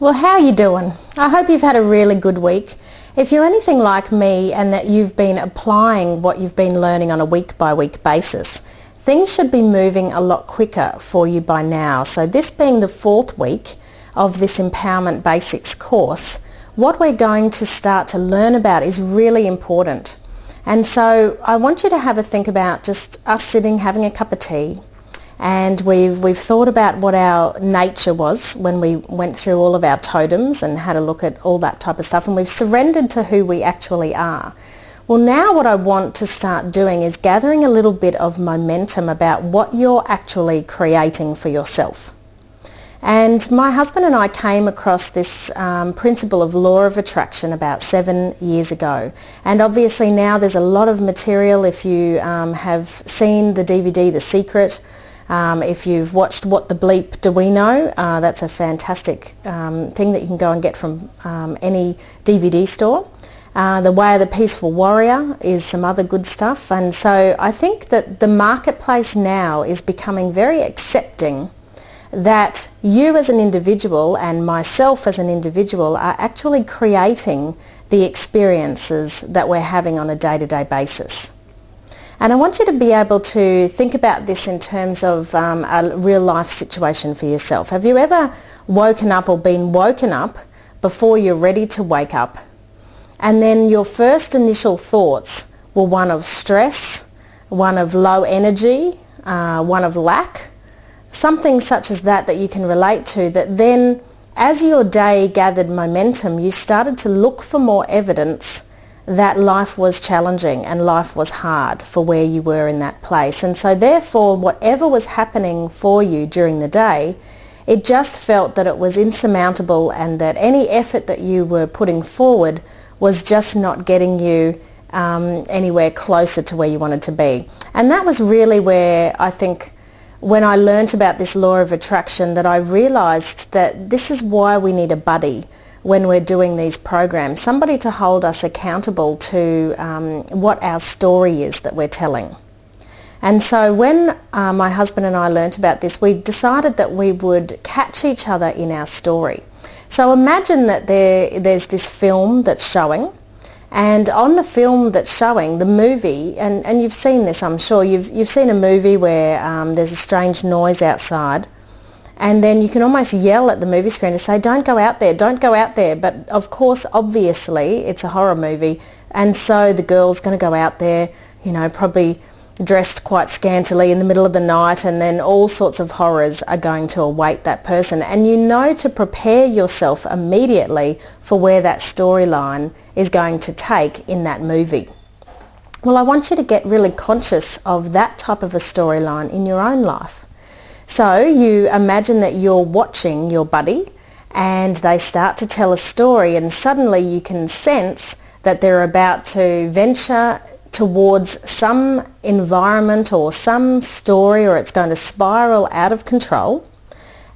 Well, how are you doing? I hope you've had a really good week. If you're anything like me and that you've been applying what you've been learning on a week by week basis, things should be moving a lot quicker for you by now. So this being the fourth week of this Empowerment Basics course, what we're going to start to learn about is really important. And so I want you to have a think about just us sitting having a cup of tea and we've, we've thought about what our nature was when we went through all of our totems and had a look at all that type of stuff and we've surrendered to who we actually are. Well now what I want to start doing is gathering a little bit of momentum about what you're actually creating for yourself. And my husband and I came across this um, principle of law of attraction about seven years ago. And obviously now there's a lot of material if you um, have seen the DVD The Secret um, if you've watched What the Bleep Do We Know, uh, that's a fantastic um, thing that you can go and get from um, any DVD store. Uh, the Way of the Peaceful Warrior is some other good stuff. And so I think that the marketplace now is becoming very accepting that you as an individual and myself as an individual are actually creating the experiences that we're having on a day-to-day basis. And I want you to be able to think about this in terms of um, a real life situation for yourself. Have you ever woken up or been woken up before you're ready to wake up? And then your first initial thoughts were one of stress, one of low energy, uh, one of lack, something such as that that you can relate to that then as your day gathered momentum, you started to look for more evidence that life was challenging and life was hard for where you were in that place. And so therefore, whatever was happening for you during the day, it just felt that it was insurmountable and that any effort that you were putting forward was just not getting you um, anywhere closer to where you wanted to be. And that was really where I think when I learnt about this law of attraction that I realised that this is why we need a buddy when we're doing these programs, somebody to hold us accountable to um, what our story is that we're telling. And so when uh, my husband and I learnt about this, we decided that we would catch each other in our story. So imagine that there, there's this film that's showing and on the film that's showing, the movie, and, and you've seen this I'm sure, you've, you've seen a movie where um, there's a strange noise outside and then you can almost yell at the movie screen to say, don't go out there, don't go out there. But of course, obviously, it's a horror movie. And so the girl's going to go out there, you know, probably dressed quite scantily in the middle of the night and then all sorts of horrors are going to await that person. And you know to prepare yourself immediately for where that storyline is going to take in that movie. Well, I want you to get really conscious of that type of a storyline in your own life. So you imagine that you're watching your buddy and they start to tell a story and suddenly you can sense that they're about to venture towards some environment or some story or it's going to spiral out of control.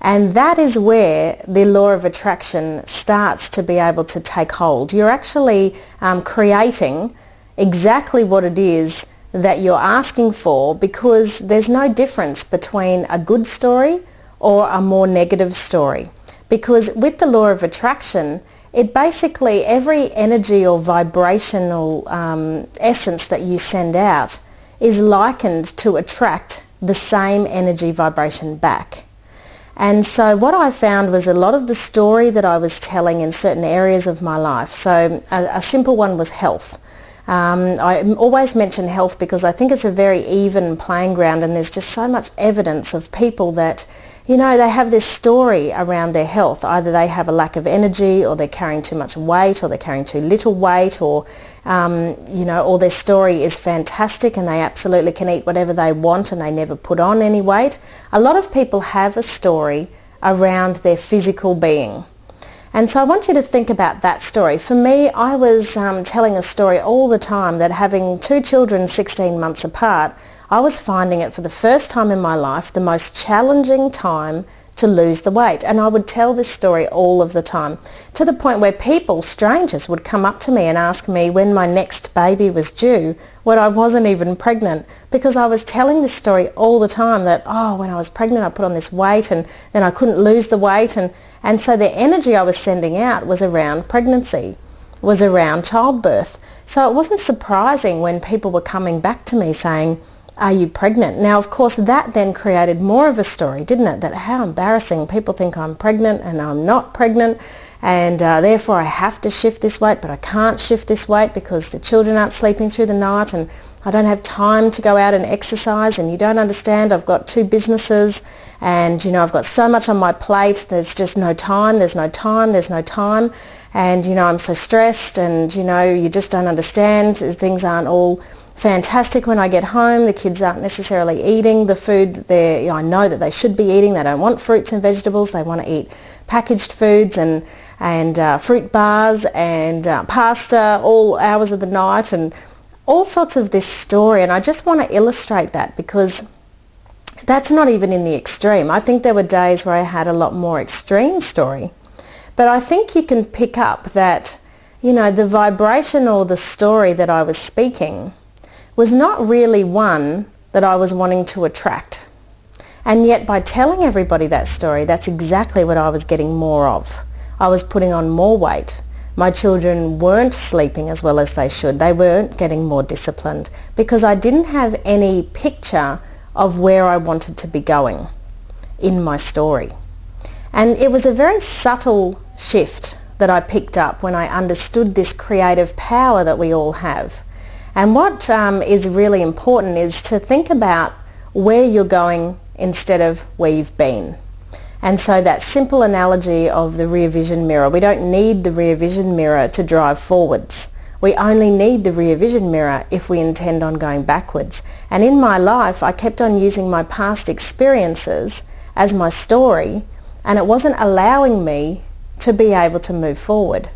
And that is where the law of attraction starts to be able to take hold. You're actually um, creating exactly what it is that you're asking for because there's no difference between a good story or a more negative story. Because with the law of attraction, it basically, every energy or vibrational um, essence that you send out is likened to attract the same energy vibration back. And so what I found was a lot of the story that I was telling in certain areas of my life. So a, a simple one was health. Um, I always mention health because I think it's a very even playing ground and there's just so much evidence of people that, you know, they have this story around their health. Either they have a lack of energy or they're carrying too much weight or they're carrying too little weight or, um, you know, or their story is fantastic and they absolutely can eat whatever they want and they never put on any weight. A lot of people have a story around their physical being. And so I want you to think about that story. For me, I was um, telling a story all the time that having two children 16 months apart, I was finding it for the first time in my life the most challenging time to lose the weight. And I would tell this story all of the time to the point where people, strangers, would come up to me and ask me when my next baby was due when I wasn't even pregnant because I was telling this story all the time that, oh, when I was pregnant I put on this weight and then I couldn't lose the weight. And, and so the energy I was sending out was around pregnancy, was around childbirth. So it wasn't surprising when people were coming back to me saying, are you pregnant? Now, of course, that then created more of a story, didn't it? That how embarrassing. People think I'm pregnant and I'm not pregnant and uh, therefore I have to shift this weight, but I can't shift this weight because the children aren't sleeping through the night and I don't have time to go out and exercise and you don't understand. I've got two businesses and, you know, I've got so much on my plate. There's just no time. There's no time. There's no time. And, you know, I'm so stressed and, you know, you just don't understand. Things aren't all fantastic when I get home. The kids aren't necessarily eating the food that they you know, I know that they should be eating. They don't want fruits and vegetables. They want to eat packaged foods and and uh, fruit bars and uh, pasta all hours of the night and all sorts of this story. And I just want to illustrate that because that's not even in the extreme. I think there were days where I had a lot more extreme story. But I think you can pick up that, you know, the vibration or the story that I was speaking was not really one that I was wanting to attract. And yet by telling everybody that story, that's exactly what I was getting more of. I was putting on more weight. My children weren't sleeping as well as they should. They weren't getting more disciplined because I didn't have any picture of where I wanted to be going in my story. And it was a very subtle shift that I picked up when I understood this creative power that we all have and what um, is really important is to think about where you're going instead of where you've been. And so that simple analogy of the rear vision mirror, we don't need the rear vision mirror to drive forwards. We only need the rear vision mirror if we intend on going backwards. And in my life, I kept on using my past experiences as my story, and it wasn't allowing me to be able to move forward.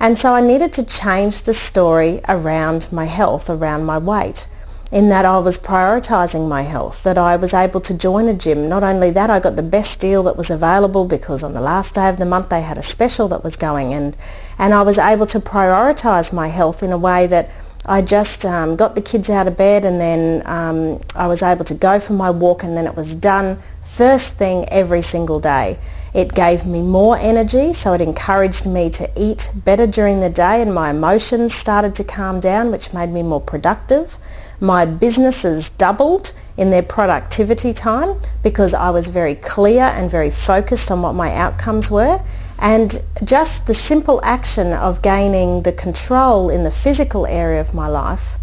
And so I needed to change the story around my health, around my weight, in that I was prioritizing my health, that I was able to join a gym. Not only that, I got the best deal that was available because on the last day of the month they had a special that was going and, and I was able to prioritize my health in a way that I just um, got the kids out of bed and then um, I was able to go for my walk and then it was done first thing every single day. It gave me more energy, so it encouraged me to eat better during the day and my emotions started to calm down, which made me more productive. My businesses doubled in their productivity time because I was very clear and very focused on what my outcomes were. And just the simple action of gaining the control in the physical area of my life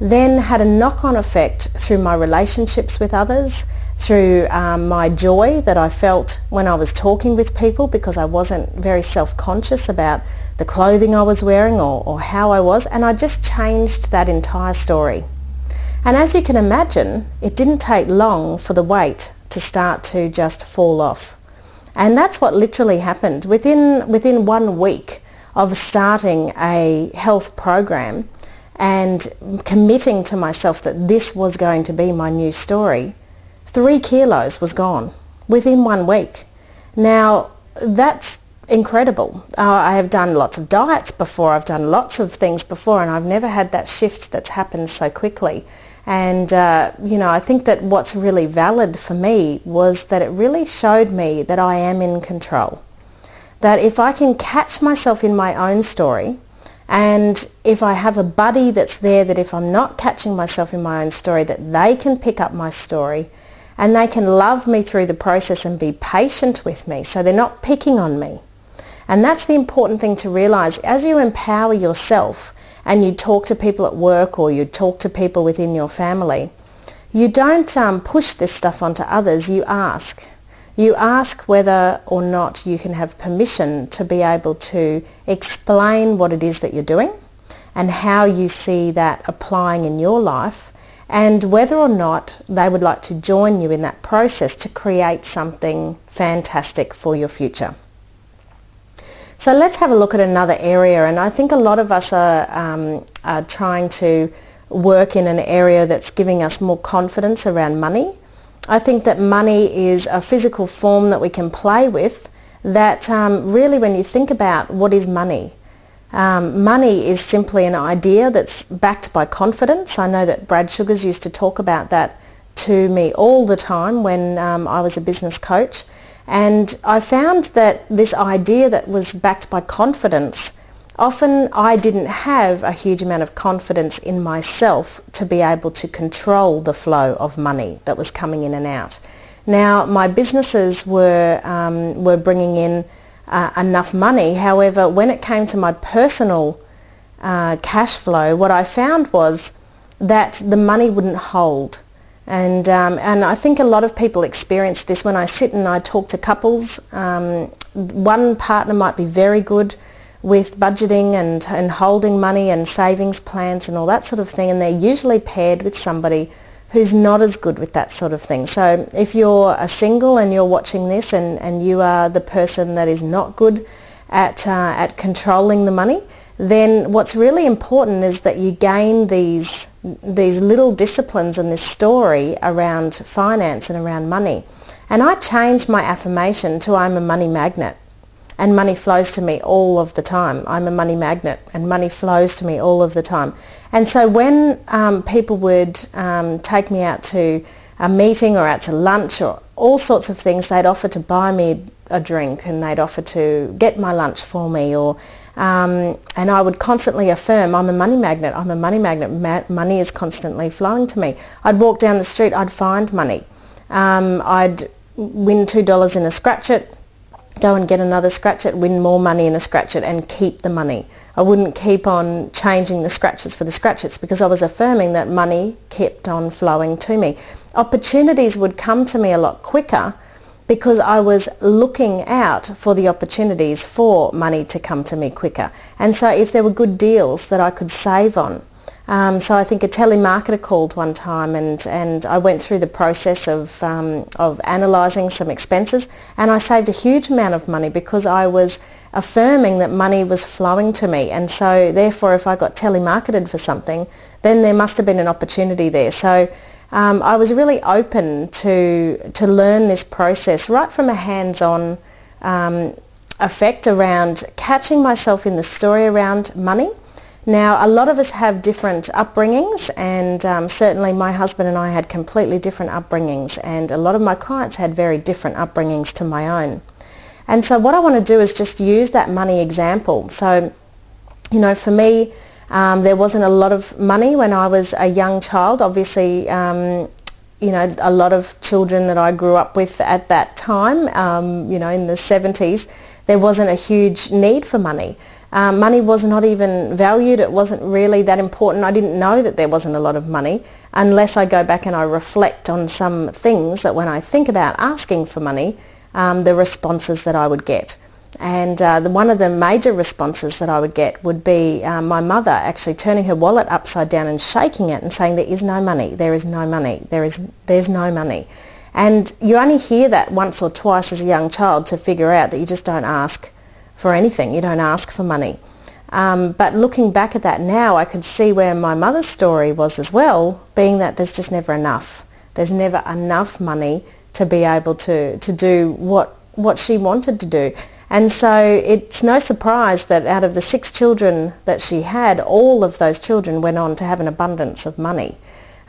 then had a knock-on effect through my relationships with others, through um, my joy that I felt when I was talking with people because I wasn't very self-conscious about the clothing I was wearing or, or how I was and I just changed that entire story. And as you can imagine, it didn't take long for the weight to start to just fall off. And that's what literally happened. Within, within one week of starting a health program, and committing to myself that this was going to be my new story, three kilos was gone within one week. Now, that's incredible. Uh, I have done lots of diets before, I've done lots of things before, and I've never had that shift that's happened so quickly. And, uh, you know, I think that what's really valid for me was that it really showed me that I am in control. That if I can catch myself in my own story, and if I have a buddy that's there that if I'm not catching myself in my own story, that they can pick up my story and they can love me through the process and be patient with me so they're not picking on me. And that's the important thing to realize. As you empower yourself and you talk to people at work or you talk to people within your family, you don't um, push this stuff onto others, you ask. You ask whether or not you can have permission to be able to explain what it is that you're doing and how you see that applying in your life and whether or not they would like to join you in that process to create something fantastic for your future. So let's have a look at another area and I think a lot of us are, um, are trying to work in an area that's giving us more confidence around money I think that money is a physical form that we can play with that um, really when you think about what is money, um, money is simply an idea that's backed by confidence. I know that Brad Sugars used to talk about that to me all the time when um, I was a business coach. And I found that this idea that was backed by confidence, often I didn't have a huge amount of confidence in myself to be able to control the flow of money that was coming in and out. Now, my businesses were, um, were bringing in uh, enough money. However, when it came to my personal uh, cash flow, what I found was that the money wouldn't hold. And, um, and I think a lot of people experience this when I sit and I talk to couples. Um, one partner might be very good with budgeting and, and holding money and savings plans and all that sort of thing and they're usually paired with somebody who's not as good with that sort of thing. So if you're a single and you're watching this and, and you are the person that is not good at, uh, at controlling the money, then what's really important is that you gain these, these little disciplines and this story around finance and around money. And I changed my affirmation to I'm a money magnet and money flows to me all of the time. I'm a money magnet and money flows to me all of the time. And so when um, people would um, take me out to a meeting or out to lunch or all sorts of things, they'd offer to buy me a drink and they'd offer to get my lunch for me or um, and I would constantly affirm, I'm a money magnet, I'm a money magnet, Ma- money is constantly flowing to me. I'd walk down the street, I'd find money. Um, I'd win $2 in a scratch it, go and get another scratch it, win more money in a scratch it and keep the money. I wouldn't keep on changing the scratches for the scratches because I was affirming that money kept on flowing to me. Opportunities would come to me a lot quicker because I was looking out for the opportunities for money to come to me quicker. And so if there were good deals that I could save on, um, so I think a telemarketer called one time and, and I went through the process of, um, of analysing some expenses and I saved a huge amount of money because I was affirming that money was flowing to me and so therefore if I got telemarketed for something then there must have been an opportunity there. So um, I was really open to, to learn this process right from a hands-on um, effect around catching myself in the story around money. Now, a lot of us have different upbringings and um, certainly my husband and I had completely different upbringings and a lot of my clients had very different upbringings to my own. And so what I want to do is just use that money example. So, you know, for me, um, there wasn't a lot of money when I was a young child. Obviously, um, you know, a lot of children that I grew up with at that time, um, you know, in the 70s, there wasn't a huge need for money. Um, money was not even valued. It wasn't really that important. I didn't know that there wasn't a lot of money unless I go back and I reflect on some things that when I think about asking for money, um, the responses that I would get. And uh, the, one of the major responses that I would get would be uh, my mother actually turning her wallet upside down and shaking it and saying, there is no money, there is no money, there is, there's no money. And you only hear that once or twice as a young child to figure out that you just don't ask for anything, you don't ask for money. Um, but looking back at that now, I could see where my mother's story was as well, being that there's just never enough. There's never enough money to be able to, to do what, what she wanted to do. And so it's no surprise that out of the six children that she had, all of those children went on to have an abundance of money.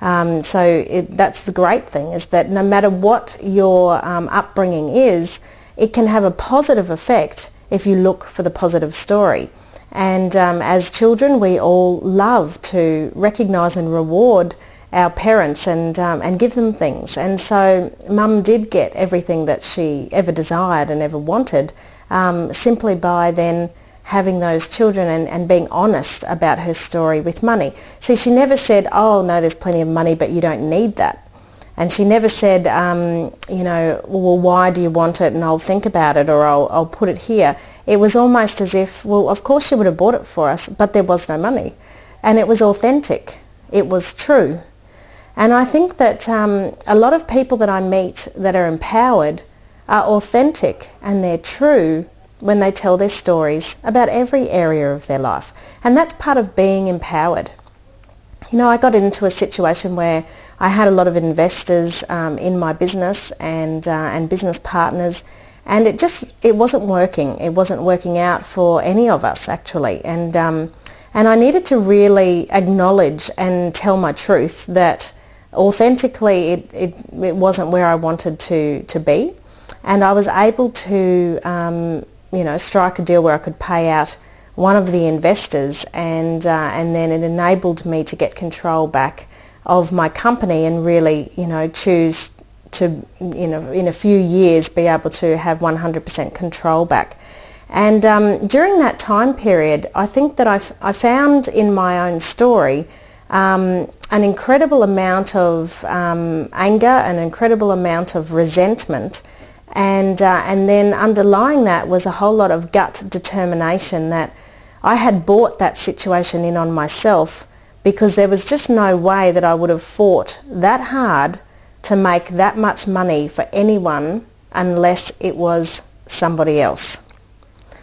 Um, so it, that's the great thing is that no matter what your um, upbringing is, it can have a positive effect if you look for the positive story. And um, as children, we all love to recognise and reward our parents and um, and give them things. And so mum did get everything that she ever desired and ever wanted um, simply by then having those children and, and being honest about her story with money. See, she never said, oh no, there's plenty of money, but you don't need that. And she never said, um, you know, well, why do you want it? And I'll think about it or I'll, I'll put it here. It was almost as if, well, of course she would have bought it for us, but there was no money. And it was authentic. It was true. And I think that um, a lot of people that I meet that are empowered are authentic and they're true when they tell their stories about every area of their life. And that's part of being empowered. You know, I got into a situation where I had a lot of investors um, in my business and, uh, and business partners and it just, it wasn't working. It wasn't working out for any of us actually. And, um, and I needed to really acknowledge and tell my truth that authentically it, it, it wasn't where I wanted to, to be. And I was able to, um, you know, strike a deal where I could pay out one of the investors and, uh, and then it enabled me to get control back of my company and really, you know, choose to, you know, in a few years be able to have 100% control back. And um, during that time period, I think that I, found in my own story um, an incredible amount of um, anger, an incredible amount of resentment, and, uh, and then underlying that was a whole lot of gut determination that I had bought that situation in on myself because there was just no way that I would have fought that hard to make that much money for anyone unless it was somebody else.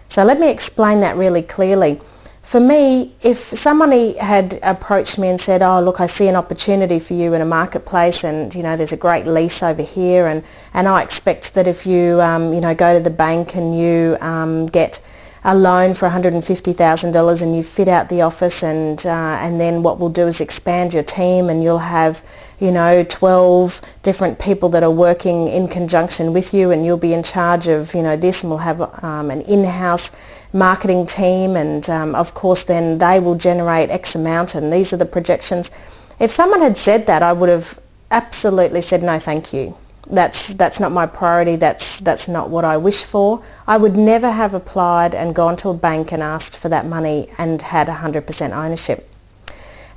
So let me explain that really clearly. For me, if somebody had approached me and said, oh, look, I see an opportunity for you in a marketplace and, you know, there's a great lease over here and, and I expect that if you, um, you know, go to the bank and you um, get a loan for $150,000 and you fit out the office and, uh, and then what we'll do is expand your team and you'll have, you know, 12 different people that are working in conjunction with you and you'll be in charge of, you know, this and we'll have um, an in-house marketing team and um, of course then they will generate X amount and these are the projections. If someone had said that, I would have absolutely said no thank you that's that's not my priority that's that's not what I wish for. I would never have applied and gone to a bank and asked for that money and had 100% ownership.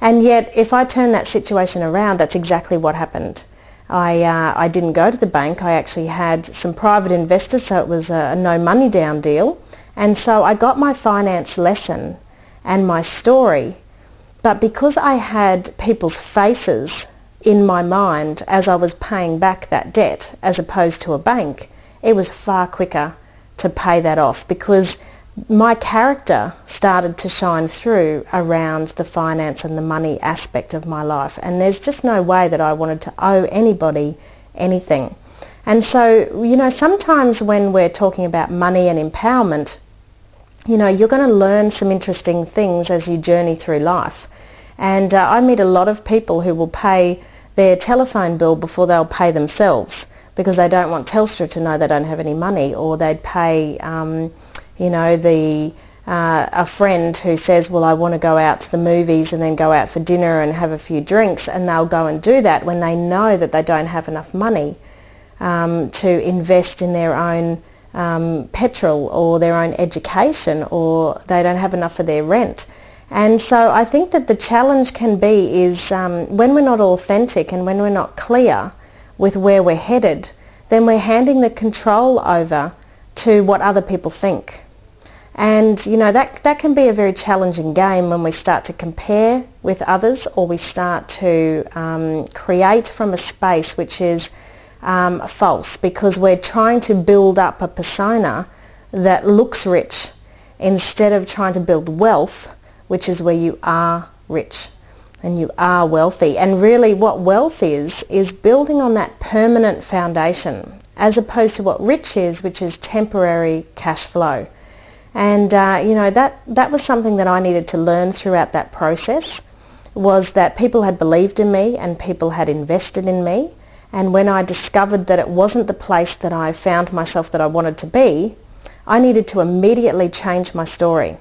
And yet if I turn that situation around that's exactly what happened. I, uh, I didn't go to the bank. I actually had some private investors so it was a, a no money down deal. And so I got my finance lesson and my story. But because I had people's faces in my mind as I was paying back that debt as opposed to a bank, it was far quicker to pay that off because my character started to shine through around the finance and the money aspect of my life. And there's just no way that I wanted to owe anybody anything. And so, you know, sometimes when we're talking about money and empowerment, you know, you're going to learn some interesting things as you journey through life. And uh, I meet a lot of people who will pay their telephone bill before they'll pay themselves because they don't want Telstra to know they don't have any money or they'd pay, um, you know, the uh, a friend who says, well, I want to go out to the movies and then go out for dinner and have a few drinks and they'll go and do that when they know that they don't have enough money um, to invest in their own um, petrol or their own education or they don't have enough for their rent. And so I think that the challenge can be is um, when we're not authentic and when we're not clear with where we're headed, then we're handing the control over to what other people think. And you know that that can be a very challenging game when we start to compare with others or we start to um, create from a space which is um, false because we're trying to build up a persona that looks rich instead of trying to build wealth which is where you are rich and you are wealthy. And really what wealth is, is building on that permanent foundation as opposed to what rich is, which is temporary cash flow. And, uh, you know, that, that was something that I needed to learn throughout that process was that people had believed in me and people had invested in me. And when I discovered that it wasn't the place that I found myself that I wanted to be, I needed to immediately change my story.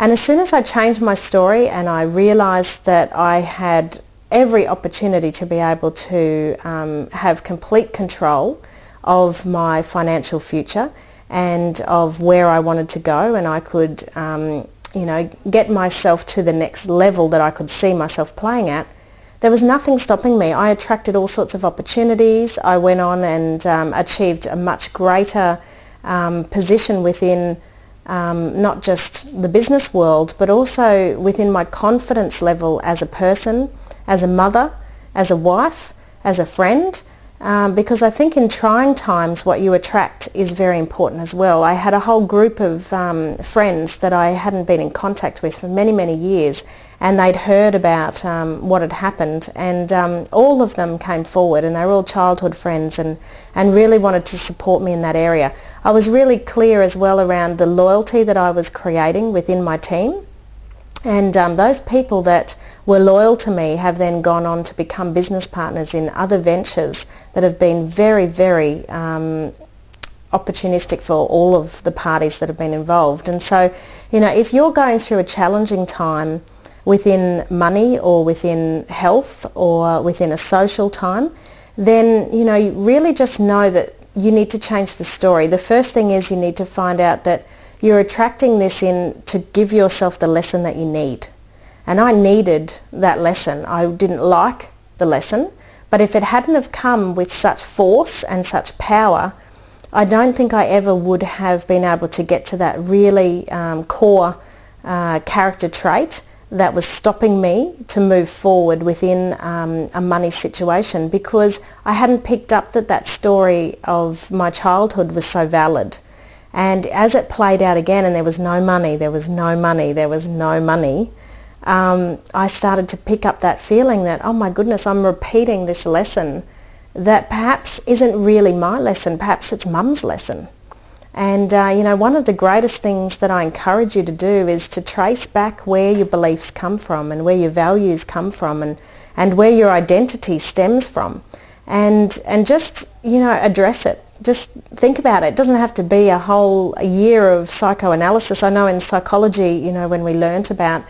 And as soon as I changed my story and I realised that I had every opportunity to be able to um, have complete control of my financial future and of where I wanted to go and I could um, you know get myself to the next level that I could see myself playing at there was nothing stopping me. I attracted all sorts of opportunities. I went on and um, achieved a much greater um, position within um, not just the business world, but also within my confidence level as a person, as a mother, as a wife, as a friend, um, because I think in trying times what you attract is very important as well. I had a whole group of um, friends that I hadn't been in contact with for many, many years and they'd heard about um, what had happened and um, all of them came forward and they were all childhood friends and, and really wanted to support me in that area. I was really clear as well around the loyalty that I was creating within my team and um, those people that were loyal to me have then gone on to become business partners in other ventures that have been very, very um, opportunistic for all of the parties that have been involved. And so, you know, if you're going through a challenging time within money or within health or within a social time, then, you know, you really just know that you need to change the story. The first thing is you need to find out that you're attracting this in to give yourself the lesson that you need. And I needed that lesson. I didn't like the lesson, but if it hadn't have come with such force and such power, I don't think I ever would have been able to get to that really um, core uh, character trait that was stopping me to move forward within um, a money situation because I hadn't picked up that that story of my childhood was so valid. And as it played out again and there was no money, there was no money, there was no money, um, I started to pick up that feeling that, oh my goodness, I'm repeating this lesson that perhaps isn't really my lesson, perhaps it's mum's lesson. And uh, you know, one of the greatest things that I encourage you to do is to trace back where your beliefs come from and where your values come from and, and where your identity stems from. And, and just, you know, address it just think about it. It doesn't have to be a whole year of psychoanalysis. I know in psychology, you know, when we learnt about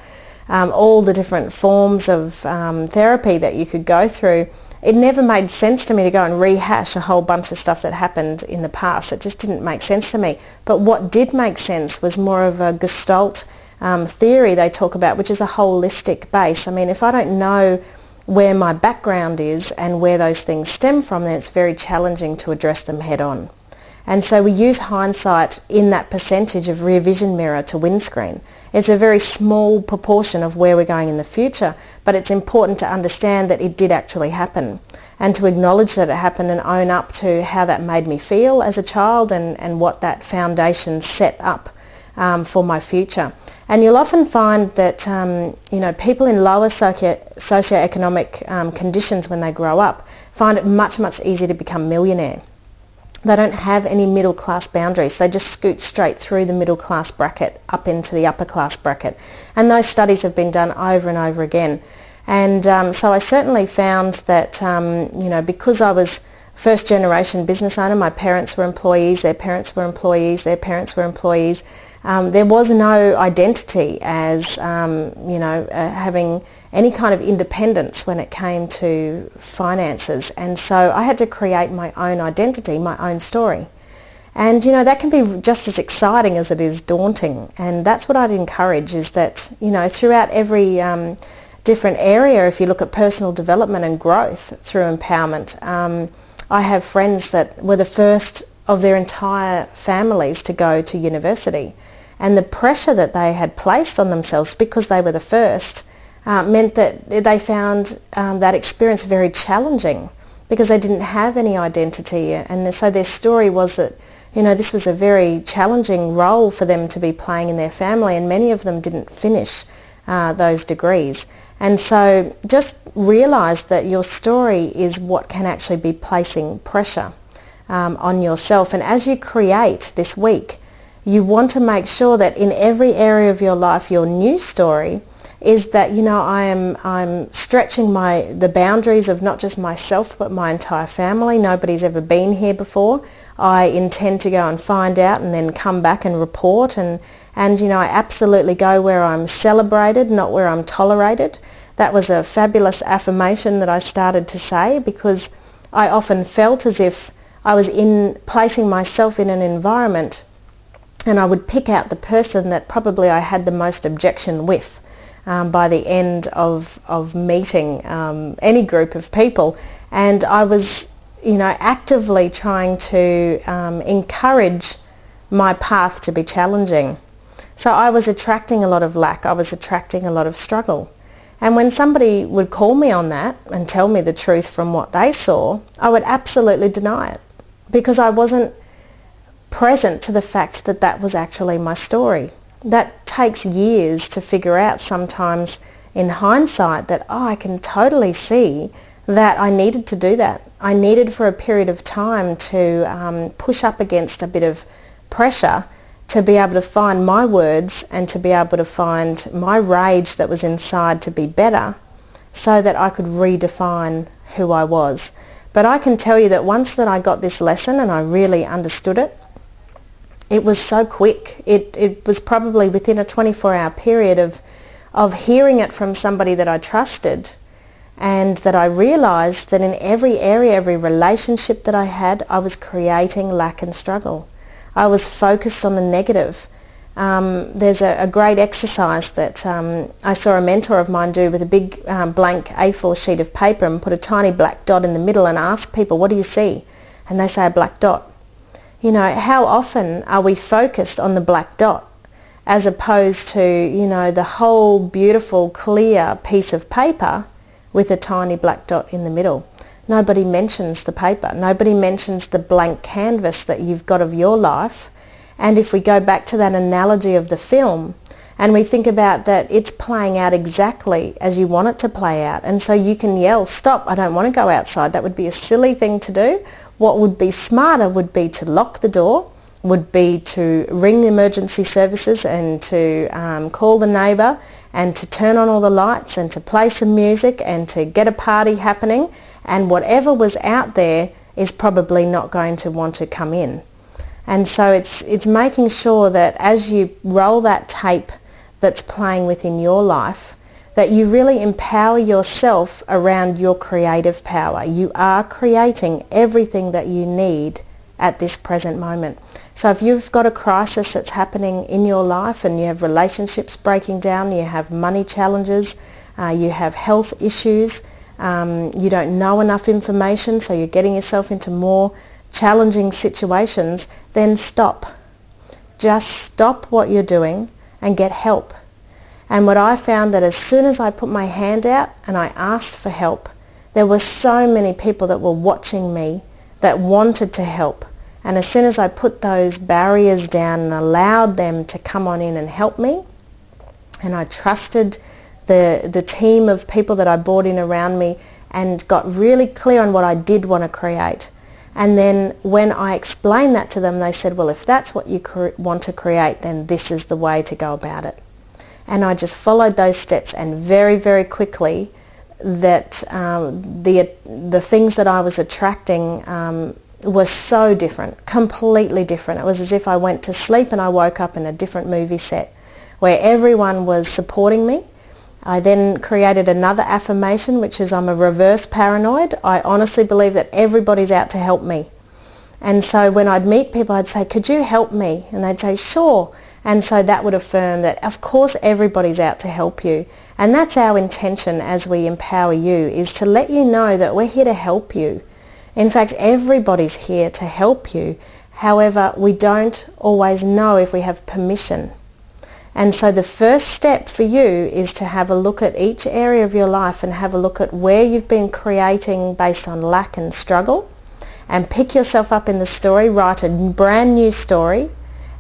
um, all the different forms of um, therapy that you could go through, it never made sense to me to go and rehash a whole bunch of stuff that happened in the past. It just didn't make sense to me. But what did make sense was more of a gestalt um, theory they talk about, which is a holistic base. I mean, if I don't know where my background is and where those things stem from, then it's very challenging to address them head on. And so we use hindsight in that percentage of rear vision mirror to windscreen. It's a very small proportion of where we're going in the future, but it's important to understand that it did actually happen and to acknowledge that it happened and own up to how that made me feel as a child and, and what that foundation set up um, for my future. And you'll often find that um, you know people in lower socio- socioeconomic um, conditions when they grow up find it much much easier to become millionaire. They don't have any middle class boundaries. They just scoot straight through the middle class bracket up into the upper class bracket. And those studies have been done over and over again. And um, so I certainly found that um, you know because I was first generation business owner, my parents were employees, their parents were employees, their parents were employees um, there was no identity as, um, you know, uh, having any kind of independence when it came to finances. And so I had to create my own identity, my own story. And, you know, that can be just as exciting as it is daunting. And that's what I'd encourage is that, you know, throughout every um, different area, if you look at personal development and growth through empowerment, um, I have friends that were the first of their entire families to go to university. And the pressure that they had placed on themselves because they were the first uh, meant that they found um, that experience very challenging because they didn't have any identity. And so their story was that you know this was a very challenging role for them to be playing in their family and many of them didn't finish uh, those degrees. And so just realize that your story is what can actually be placing pressure um, on yourself and as you create this week you want to make sure that in every area of your life, your new story is that you know I am I'm stretching my the boundaries of not just myself but my entire family. Nobody's ever been here before. I intend to go and find out and then come back and report and and you know I absolutely go where I'm celebrated, not where I'm tolerated. That was a fabulous affirmation that I started to say because I often felt as if I was in placing myself in an environment and I would pick out the person that probably I had the most objection with um, by the end of, of meeting um, any group of people. And I was, you know, actively trying to um, encourage my path to be challenging. So I was attracting a lot of lack. I was attracting a lot of struggle. And when somebody would call me on that and tell me the truth from what they saw, I would absolutely deny it because I wasn't present to the fact that that was actually my story. That takes years to figure out sometimes in hindsight that, oh, I can totally see that I needed to do that. I needed for a period of time to um, push up against a bit of pressure to be able to find my words and to be able to find my rage that was inside to be better so that I could redefine who I was. But I can tell you that once that I got this lesson and I really understood it, it was so quick. It, it was probably within a 24 hour period of, of hearing it from somebody that I trusted and that I realized that in every area, every relationship that I had, I was creating lack and struggle. I was focused on the negative. Um, there's a, a, great exercise that um, I saw a mentor of mine do with a big um, blank A4 sheet of paper and put a tiny black dot in the middle and ask people, what do you see? And they say a black dot. You know, how often are we focused on the black dot as opposed to, you know, the whole beautiful, clear piece of paper with a tiny black dot in the middle? Nobody mentions the paper. Nobody mentions the blank canvas that you've got of your life. And if we go back to that analogy of the film, and we think about that it's playing out exactly as you want it to play out. And so you can yell, stop, I don't want to go outside. That would be a silly thing to do. What would be smarter would be to lock the door, would be to ring the emergency services and to um, call the neighbour and to turn on all the lights and to play some music and to get a party happening and whatever was out there is probably not going to want to come in. And so it's, it's making sure that as you roll that tape that's playing within your life, that you really empower yourself around your creative power. You are creating everything that you need at this present moment. So if you've got a crisis that's happening in your life and you have relationships breaking down, you have money challenges, uh, you have health issues, um, you don't know enough information, so you're getting yourself into more challenging situations, then stop. Just stop what you're doing and get help. And what I found that as soon as I put my hand out and I asked for help, there were so many people that were watching me that wanted to help. And as soon as I put those barriers down and allowed them to come on in and help me, and I trusted the, the team of people that I brought in around me and got really clear on what I did want to create. And then when I explained that to them, they said, well, if that's what you cre- want to create, then this is the way to go about it. And I just followed those steps and very, very quickly that um, the, the things that I was attracting um, were so different, completely different. It was as if I went to sleep and I woke up in a different movie set where everyone was supporting me. I then created another affirmation, which is I'm a reverse paranoid. I honestly believe that everybody's out to help me. And so when I'd meet people, I'd say, could you help me? And they'd say, sure. And so that would affirm that of course everybody's out to help you. And that's our intention as we empower you is to let you know that we're here to help you. In fact, everybody's here to help you. However, we don't always know if we have permission. And so the first step for you is to have a look at each area of your life and have a look at where you've been creating based on lack and struggle and pick yourself up in the story, write a brand new story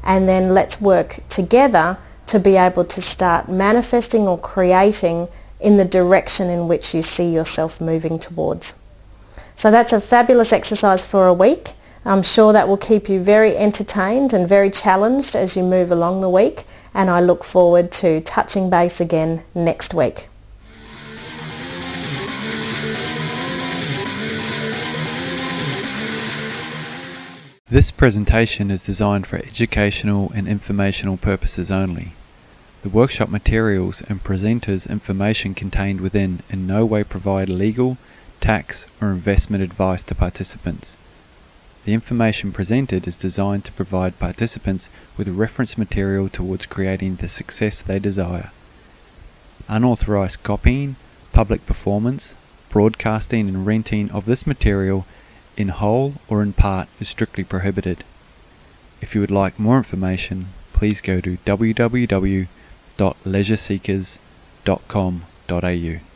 and then let's work together to be able to start manifesting or creating in the direction in which you see yourself moving towards. So that's a fabulous exercise for a week. I'm sure that will keep you very entertained and very challenged as you move along the week and I look forward to touching base again next week. This presentation is designed for educational and informational purposes only. The workshop materials and presenters' information contained within in no way provide legal, tax, or investment advice to participants. The information presented is designed to provide participants with reference material towards creating the success they desire. Unauthorized copying, public performance, broadcasting and renting of this material in whole or in part is strictly prohibited. If you would like more information, please go to www.leisureseekers.com.au.